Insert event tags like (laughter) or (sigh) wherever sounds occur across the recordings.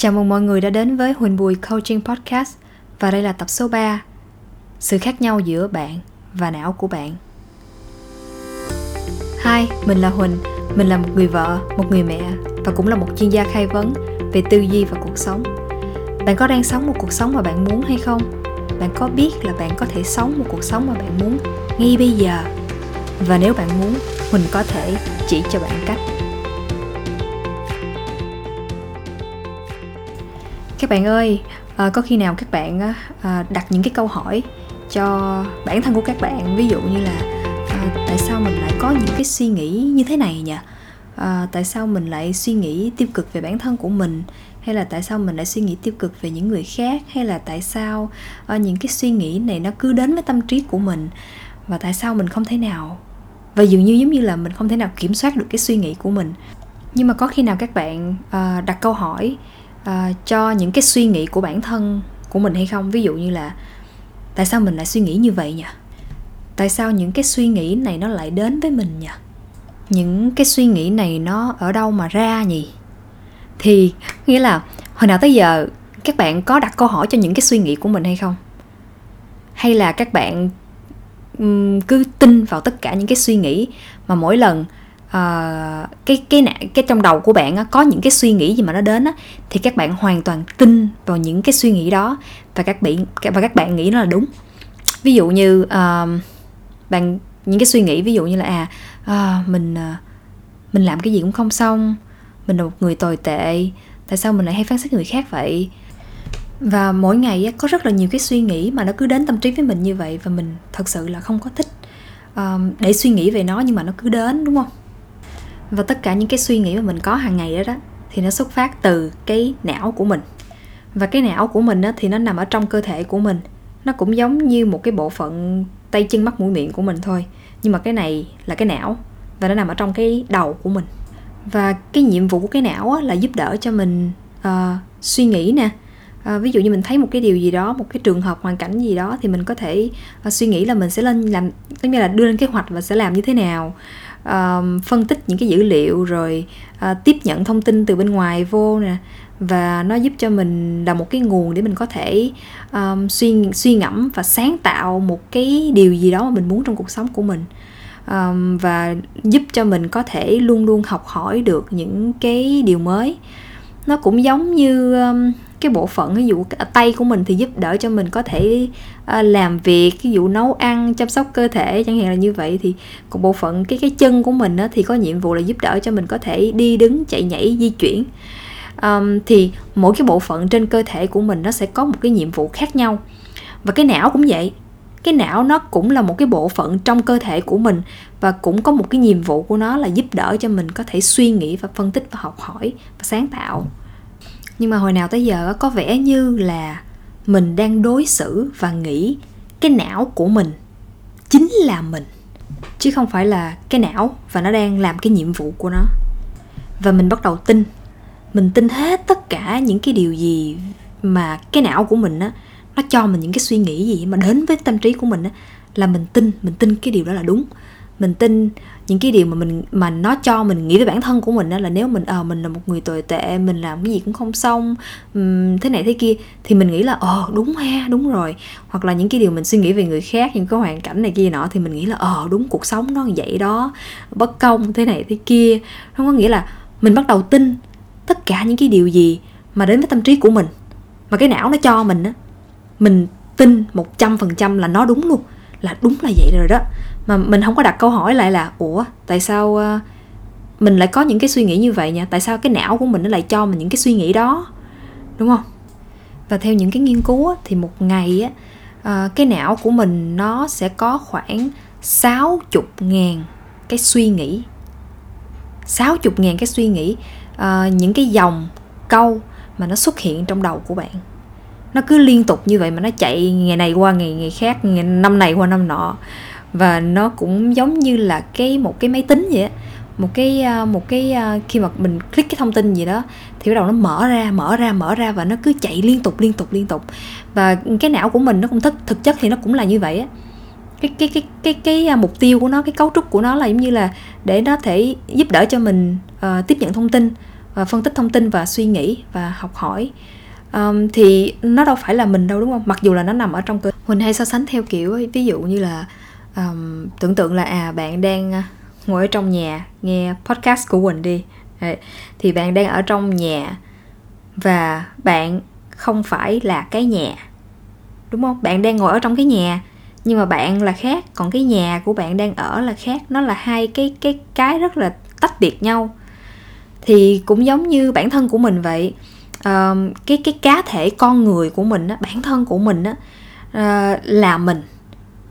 Chào mừng mọi người đã đến với Huỳnh Bùi Coaching Podcast. Và đây là tập số 3 Sự khác nhau giữa bạn và não của bạn. Hi, mình là Huỳnh, mình là một người vợ, một người mẹ và cũng là một chuyên gia khai vấn về tư duy và cuộc sống. Bạn có đang sống một cuộc sống mà bạn muốn hay không? Bạn có biết là bạn có thể sống một cuộc sống mà bạn muốn ngay bây giờ? Và nếu bạn muốn, Huỳnh có thể chỉ cho bạn cách. Các bạn ơi à, có khi nào các bạn à, đặt những cái câu hỏi cho bản thân của các bạn? Ví dụ như là à, tại sao mình lại có những cái suy nghĩ như thế này nhỉ? À, tại sao mình lại suy nghĩ tiêu cực về bản thân của mình? Hay là tại sao mình lại suy nghĩ tiêu cực về những người khác? Hay là tại sao à, những cái suy nghĩ này nó cứ đến với tâm trí của mình? Và tại sao mình không thể nào? Và dường như giống như là mình không thể nào kiểm soát được cái suy nghĩ của mình. Nhưng mà có khi nào các bạn à, đặt câu hỏi uh, cho những cái suy nghĩ của bản thân của mình hay không? Ví dụ như là tại sao mình lại suy nghĩ như vậy nhỉ? Tại sao những cái suy nghĩ này nó lại đến với mình nhỉ? Những cái suy nghĩ này nó ở đâu mà ra nhỉ? Thì (laughs) nghĩa là hồi nào tới giờ các bạn có đặt câu hỏi cho những cái suy nghĩ của mình hay không? Hay là các bạn um, cứ tin vào tất cả những cái suy nghĩ mà mỗi lần uh, cái cái cái trong đầu của bạn á, có những cái suy nghĩ gì mà nó đến á, thì các bạn hoàn toàn tin vào những cái suy nghĩ đó và các bạn và các bạn nghĩ nó là đúng. Ví dụ như uh, bạn những cái suy nghĩ ví dụ như là à uh, mình uh, mình làm cái gì cũng không xong mình là một người tồi tệ tại sao mình lại hay phán xét người khác vậy? Và mỗi ngày có rất là nhiều cái suy nghĩ mà nó cứ đến tâm trí với mình như vậy và mình thật sự là không có thích um, để suy nghĩ về nó nhưng mà nó cứ đến đúng không? Và tất cả những cái suy nghĩ mà mình có hàng ngày đó đó thì nó xuất phát từ cái não của mình. Và cái não của mình đó, thì nó nằm ở trong cơ thể của mình. Nó cũng giống như một cái bộ phận tay chân mắt mũi miệng của mình thôi. Nhưng mà cái này là cái não và nó nằm ở trong cái đầu của mình. Và cái nhiệm vụ của cái não á, là giúp đỡ cho mình uh, suy nghĩ nè. À, ví dụ như mình thấy một cái điều gì đó một cái trường hợp hoàn cảnh gì đó thì mình có thể uh, suy nghĩ là mình sẽ lên làm giống như là đưa lên kế hoạch và sẽ làm như thế nào uh, phân tích những cái dữ liệu rồi uh, tiếp nhận thông tin từ bên ngoài vô nè. Và nó giúp cho mình là một cái nguồn để mình có thể um, suy suy ngẫm và sáng tạo một cái điều gì đó mà mình muốn trong cuộc sống của mình. Um, và giúp cho mình có thể luôn luôn học hỏi được những cái điều mới. Nó cũng giống như um, cái bộ phận ví dụ tay của mình thì giúp đỡ cho mình có thể uh, làm việc ví dụ nấu ăn chăm sóc cơ thể chẳng hạn là như vậy. Thì còn bộ phận cái cái chân của mình á, thì có nhiệm vụ là giúp đỡ cho mình có thể đi đứng chạy nhảy di chuyển. Um, thì mỗi cái bộ phận trên cơ thể của mình nó sẽ có một cái nhiệm vụ khác nhau. Và cái não cũng vậy. Cái não nó cũng là một cái bộ phận trong cơ thể của mình và cũng có một cái nhiệm vụ của nó là giúp đỡ cho mình có thể suy nghĩ và phân tích và học hỏi và sáng tạo nhưng mà hồi nào tới giờ có vẻ như là mình đang đối xử và nghĩ cái não của mình chính là mình, chứ không phải là cái não và nó đang làm cái nhiệm vụ của nó. Và mình bắt đầu tin, mình tin hết tất cả những cái điều gì mà cái não của mình á, nó cho mình những cái suy nghĩ gì mà đến với tâm trí của mình á, là mình tin mình tin cái điều đó là đúng mình tin những cái điều mà mình mà nó cho mình nghĩ với bản thân của mình đó là nếu mình ờ à, mình là một người tồi tệ mình làm cái gì cũng không xong um, thế này thế kia thì mình nghĩ là ờ đúng ha đúng rồi. Hoặc là những cái điều mình suy nghĩ về người khác những cái hoàn cảnh này kia nọ thì mình nghĩ là ờ đúng cuộc sống nó vậy đó bất công thế này thế kia. Không có nghĩa là mình bắt đầu tin tất cả những cái điều gì mà đến với tâm trí của mình mà cái não nó cho mình á mình tin một trăm phần trăm là nó đúng luôn là đúng là vậy rồi đó mà mình không có đặt câu hỏi lại là ủa tại sao ờ, mình lại có những cái suy nghĩ như vậy nha tại sao cái não của mình nó lại cho mình những cái suy nghĩ đó? Đúng không? Và theo những cái nghiên cứu thì một ngày á ờ, cái não của mình nó sẽ có khoảng 60 ngàn cái suy nghĩ. 60 ngàn cái suy nghĩ uh, những cái dòng câu mà nó xuất hiện trong đầu của bạn. Nó cứ liên tục như vậy mà nó chạy ngày này qua ngày ngày khác ngày năm này qua năm nọ và nó cũng giống như là cái một cái máy tính vậy á. Một cái ờ, một cái ờ, khi mà mình click cái thông tin gì đó thì bắt đầu nó mở ra mở ra mở ra và nó cứ chạy liên tục liên tục liên tục. Và cái não của mình nó cũng thích thực chất thì nó cũng là như vậy á. Cái cái cái cái cái ờ, mục tiêu của nó cái cấu trúc của nó là giống như là để nó thể giúp đỡ cho mình uh, tiếp nhận thông tin và phân tích thông tin và suy nghĩ và học hỏi. Um, thì nó đâu phải là mình đâu đúng không? Mặc dù là nó nằm ở trong cơ mình hay so sánh theo kiểu ví dụ như là um, tưởng tượng là à bạn đang à, ngồi ở trong nhà nghe podcast của quỳnh đi. Thì bạn đang ở trong nhà và bạn không phải là cái nhà đúng không? Bạn đang ngồi ở trong cái nhà nhưng mà bạn là khác còn cái nhà của bạn đang ở là khác. Nó là hai cái cái cái rất là tách biệt nhau. Thì cũng giống như bản thân của mình vậy. Uh, cái cái cá thể con người của mình á bản thân của mình á uh, là mình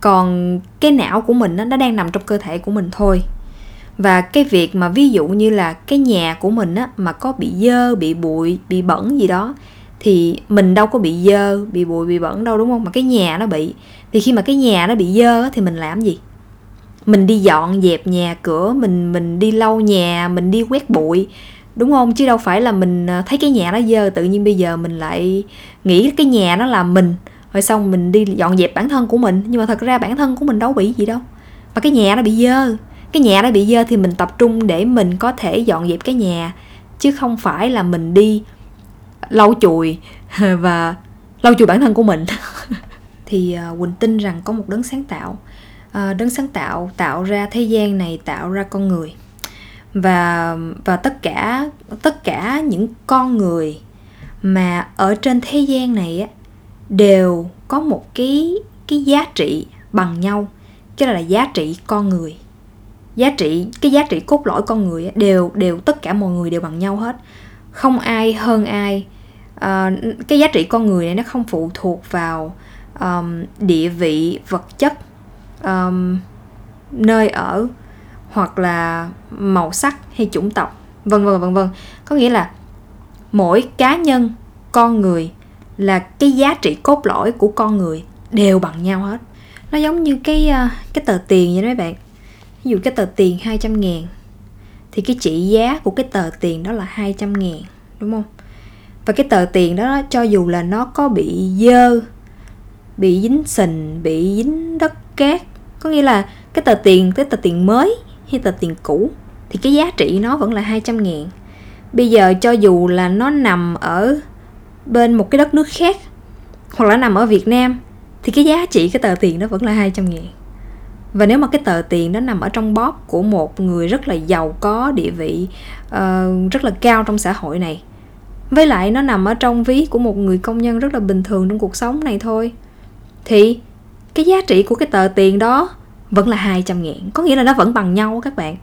còn cái não của mình nó đang nằm trong cơ thể của mình thôi. Và cái việc mà ví dụ như là cái nhà của mình á, mà có bị dơ, bị bụi, bị bẩn gì đó, thì mình đâu có bị dơ, bị bụi, bị bẩn đâu, đúng không? Mà cái nhà nó bị. Thì khi mà cái nhà nó bị dơ thì mình làm gì? Mình đi dọn dẹp nhà cửa, mình mình đi lau nhà, mình đi quét bụi, đúng không? Chứ đâu phải là mình à, thấy cái nhà nó dơ, tự nhiên bây giờ mình lại nghĩ cái nhà nó là mình rồi xong mình đi dọn dẹp bản thân của mình. Nhưng mà thật ra bản thân của mình đâu bị gì đâu. Mà cái nhà nó bị dơ. Cái nhà nó bị dơ thì mình tập trung để mình có thể dọn dẹp cái nhà. Chứ không phải là mình đi lau chùi (laughs) và lau chùi bản thân của mình. (laughs) Thì uh, quỳnh tin rằng có một đấng sáng tạo. Uh, đấng sáng tạo tạo ra thế gian này tạo ra con người. Và và tất cả tất cả những con người mà ở trên thế gian này á đều có một cái cái giá trị bằng nhau cái là, là giá trị con người. Giá trị cái giá trị cốt lõi con người đều đều tất cả mọi người đều bằng nhau hết. Không ai hơn ai à, cái giá trị con người này nó không phụ thuộc vào um, địa vị vật chất um, nơi ở hoặc là màu sắc hay chủng tộc vân vân vân vân. Có nghĩa là mỗi cá nhân con người là cái giá trị cốt lõi của con người đều bằng nhau hết. Nó giống như cái ờ, cái tờ tiền vậy đó mấy bạn. Ví dụ cái tờ tiền 200 ngàn, thì cái trị giá của cái tờ tiền đó là 200 ngàn, đúng không? Và cái tờ tiền đó, cho dù là nó có bị dơ, bị dính sình, bị dính đất cát, có nghĩa là cái tờ tiền tới tờ tiền mới hay tờ tiền cũ, thì cái giá trị nó vẫn là 200 ngàn. Bây giờ cho dù là nó nằm ở bên một cái đất nước khác hoặc là nằm ở Việt Nam thì cái giá trị cái tờ tiền đó vẫn là 200 ngàn. Và nếu mà cái tờ tiền đó nằm ở trong bóp của một người rất là giàu có địa vị uh, rất là cao trong xã hội này với lại nó nằm ở trong ví của một người công nhân rất là bình thường trong cuộc sống này thôi thì cái giá trị của cái tờ tiền đó vẫn là 200 ngàn. Có nghĩa là nó vẫn bằng nhau các bạn.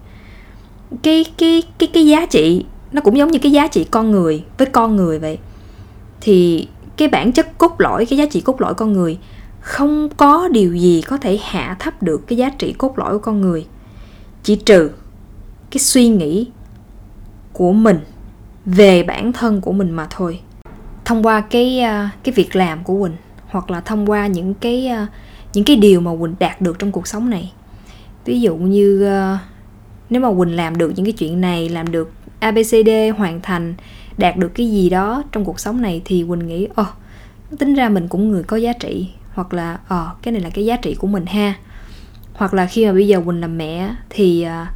Cái cái cái cái giá trị nó cũng giống như cái giá trị con người với con người vậy thì cái bản chất cốt lõi, cái giá trị cốt lõi con người không có điều gì có thể hạ thấp được cái giá trị cốt lõi của con người. Chỉ trừ cái suy nghĩ của mình về bản thân của mình mà thôi. Thông qua cái ờ, cái việc làm của quỳnh hoặc là thông qua những cái ờ, những cái điều mà quỳnh đạt được trong cuộc sống này. Ví dụ như ờ, nếu mà quỳnh làm được những cái chuyện này, làm được abcd hoàn thành đạt được cái gì đó trong cuộc sống này thì quỳnh nghĩ ồ oh, tính ra mình cũng người có giá trị. Hoặc là ờ oh, cái này là cái giá trị của mình ha. Hoặc là khi mà bây giờ quỳnh làm mẹ thì uh,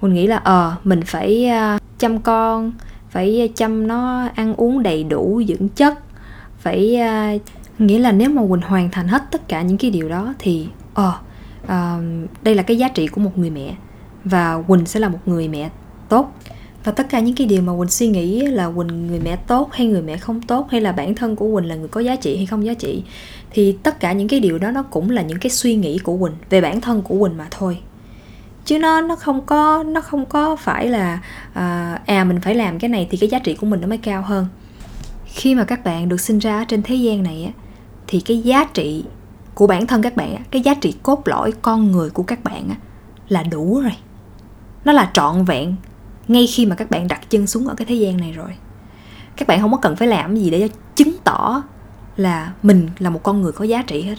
quỳnh nghĩ là ờ uh, mình phải uh, chăm con phải chăm nó ăn uống đầy đủ dưỡng chất. Phải uh, nghĩa là nếu mà quỳnh hoàn thành hết tất cả những cái điều đó thì ờ uh, uh, đây là cái giá trị của một người mẹ và quỳnh sẽ là một người mẹ tốt và tất cả những cái điều mà quỳnh suy nghĩ là quỳnh người mẹ tốt hay người mẹ không tốt hay là bản thân của quỳnh là người có giá trị hay không giá trị thì tất cả những cái điều đó nó cũng là những cái suy nghĩ của quỳnh về bản thân của quỳnh mà thôi. Chứ nó nó không có nó không có phải là à, à mình phải làm cái này thì cái giá trị của mình nó mới cao hơn. Khi mà các bạn được sinh ra trên thế gian này á thì cái giá trị của bản thân các bạn cái giá trị cốt lõi con người của các bạn là đủ rồi. Nó là trọn vẹn ngay khi mà các bạn đặt chân xuống ở cái thế gian này rồi các bạn không có cần phải làm gì để chứng tỏ là mình là một con người có giá trị hết.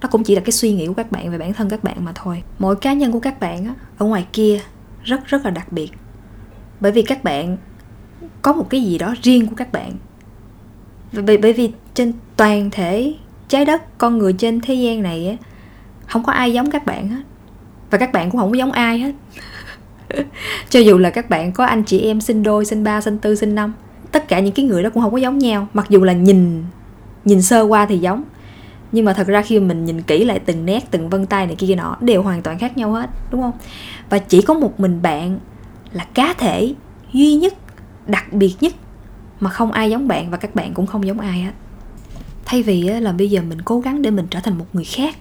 Nó cũng chỉ là cái suy nghĩ của các bạn về bản thân các bạn mà thôi. Mỗi cá nhân của các bạn á, ở ngoài kia rất rất là đặc biệt. Bởi vì các bạn có một cái gì đó riêng của các bạn. Bởi, bởi vì trên toàn thể trái đất con người trên thế gian này á không có ai giống các bạn hết. Và các bạn cũng không có giống ai hết. (laughs) cho dù là các bạn có anh chị em sinh đôi, sinh ba, sinh tư, sinh năm, tất cả những cái người đó cũng không có giống nhau. Mặc dù là nhìn nhìn sơ qua thì giống. Nhưng mà thật ra khi mình nhìn kỹ lại từng nét, từng vân tay này kia nọ, đều hoàn toàn khác nhau hết, đúng không? Và chỉ có một mình bạn là cá thể duy nhất, đặc biệt nhất mà không ai giống bạn và các bạn cũng không giống ai hết. Thay vì là bây giờ mình cố gắng để mình trở thành một người khác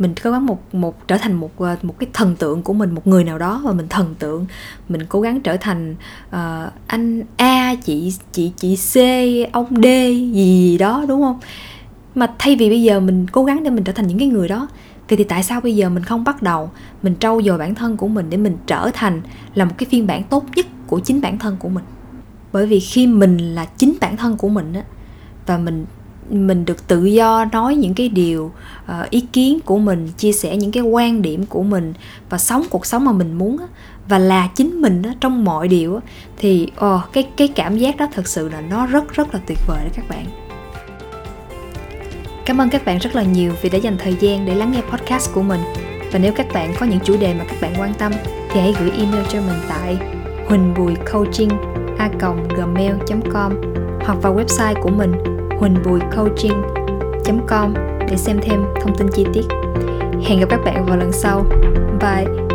mình cố gắng một một trở thành một ờ, một cái thần tượng của mình một người nào đó và mình thần tượng. Mình cố gắng trở thành uh, anh A chị chị chị C ông D gì, gì đó đúng không? Mà thay vì bây giờ mình cố gắng để mình trở thành những cái người đó thì thì tại sao bây giờ mình không bắt đầu mình trau dồi bản thân của mình để mình trở thành là một cái phiên bản tốt nhất của chính bản thân của mình? Bởi vì khi mình là chính bản thân của mình á và mình mình được tự do nói những cái điều uh, ý kiến của mình chia sẻ những cái quan điểm của mình và sống cuộc sống mà mình muốn và là chính mình đó, trong mọi điều thì oh, cái cái cảm giác đó thật sự là nó rất rất là tuyệt vời đó các bạn Cảm ơn các bạn rất là nhiều vì đã dành thời gian để lắng nghe podcast của mình. Và nếu các bạn có những chủ đề mà các bạn quan tâm thì hãy gửi email cho mình tại huỳnh bùi coaching a gmail.com hoặc vào website của mình huỳnhbùicoaching.com để xem thêm thông tin chi tiết. Hẹn gặp các bạn vào lần sau. Bye!